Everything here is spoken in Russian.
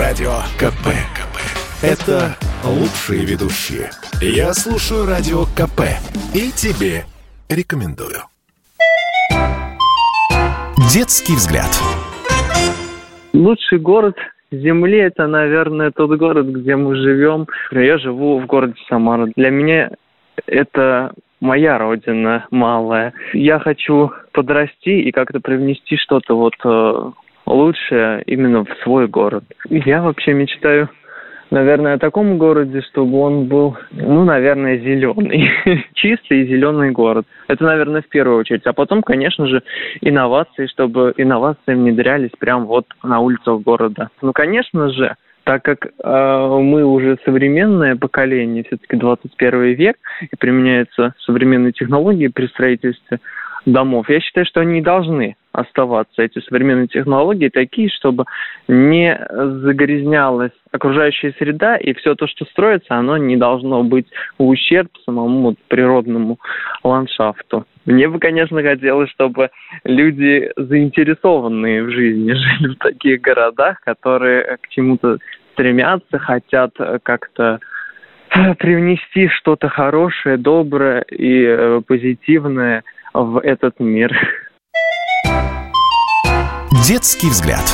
Радио КП. КП. Это лучшие ведущие. Я слушаю Радио КП. И тебе рекомендую. Детский взгляд. Лучший город Земли – это, наверное, тот город, где мы живем. Я живу в городе Самара. Для меня это моя родина малая. Я хочу подрасти и как-то привнести что-то вот э, лучшее именно в свой город. Я вообще мечтаю наверное, о таком городе, чтобы он был, ну, наверное, зеленый. Чистый и зеленый город. Это, наверное, в первую очередь. А потом, конечно же, инновации, чтобы инновации внедрялись прямо вот на улицах города. Ну, конечно же, так как э, мы уже современное поколение, все-таки 21 век, и применяются современные технологии при строительстве домов, я считаю, что они должны оставаться, эти современные технологии, такие, чтобы не загрязнялась окружающая среда, и все то, что строится, оно не должно быть в ущерб самому природному ландшафту. Мне бы, конечно, хотелось, чтобы люди, заинтересованные в жизни, жили в таких городах, которые к чему-то стремятся, хотят как-то привнести что-то хорошее, доброе и э, позитивное в этот мир. Детский взгляд.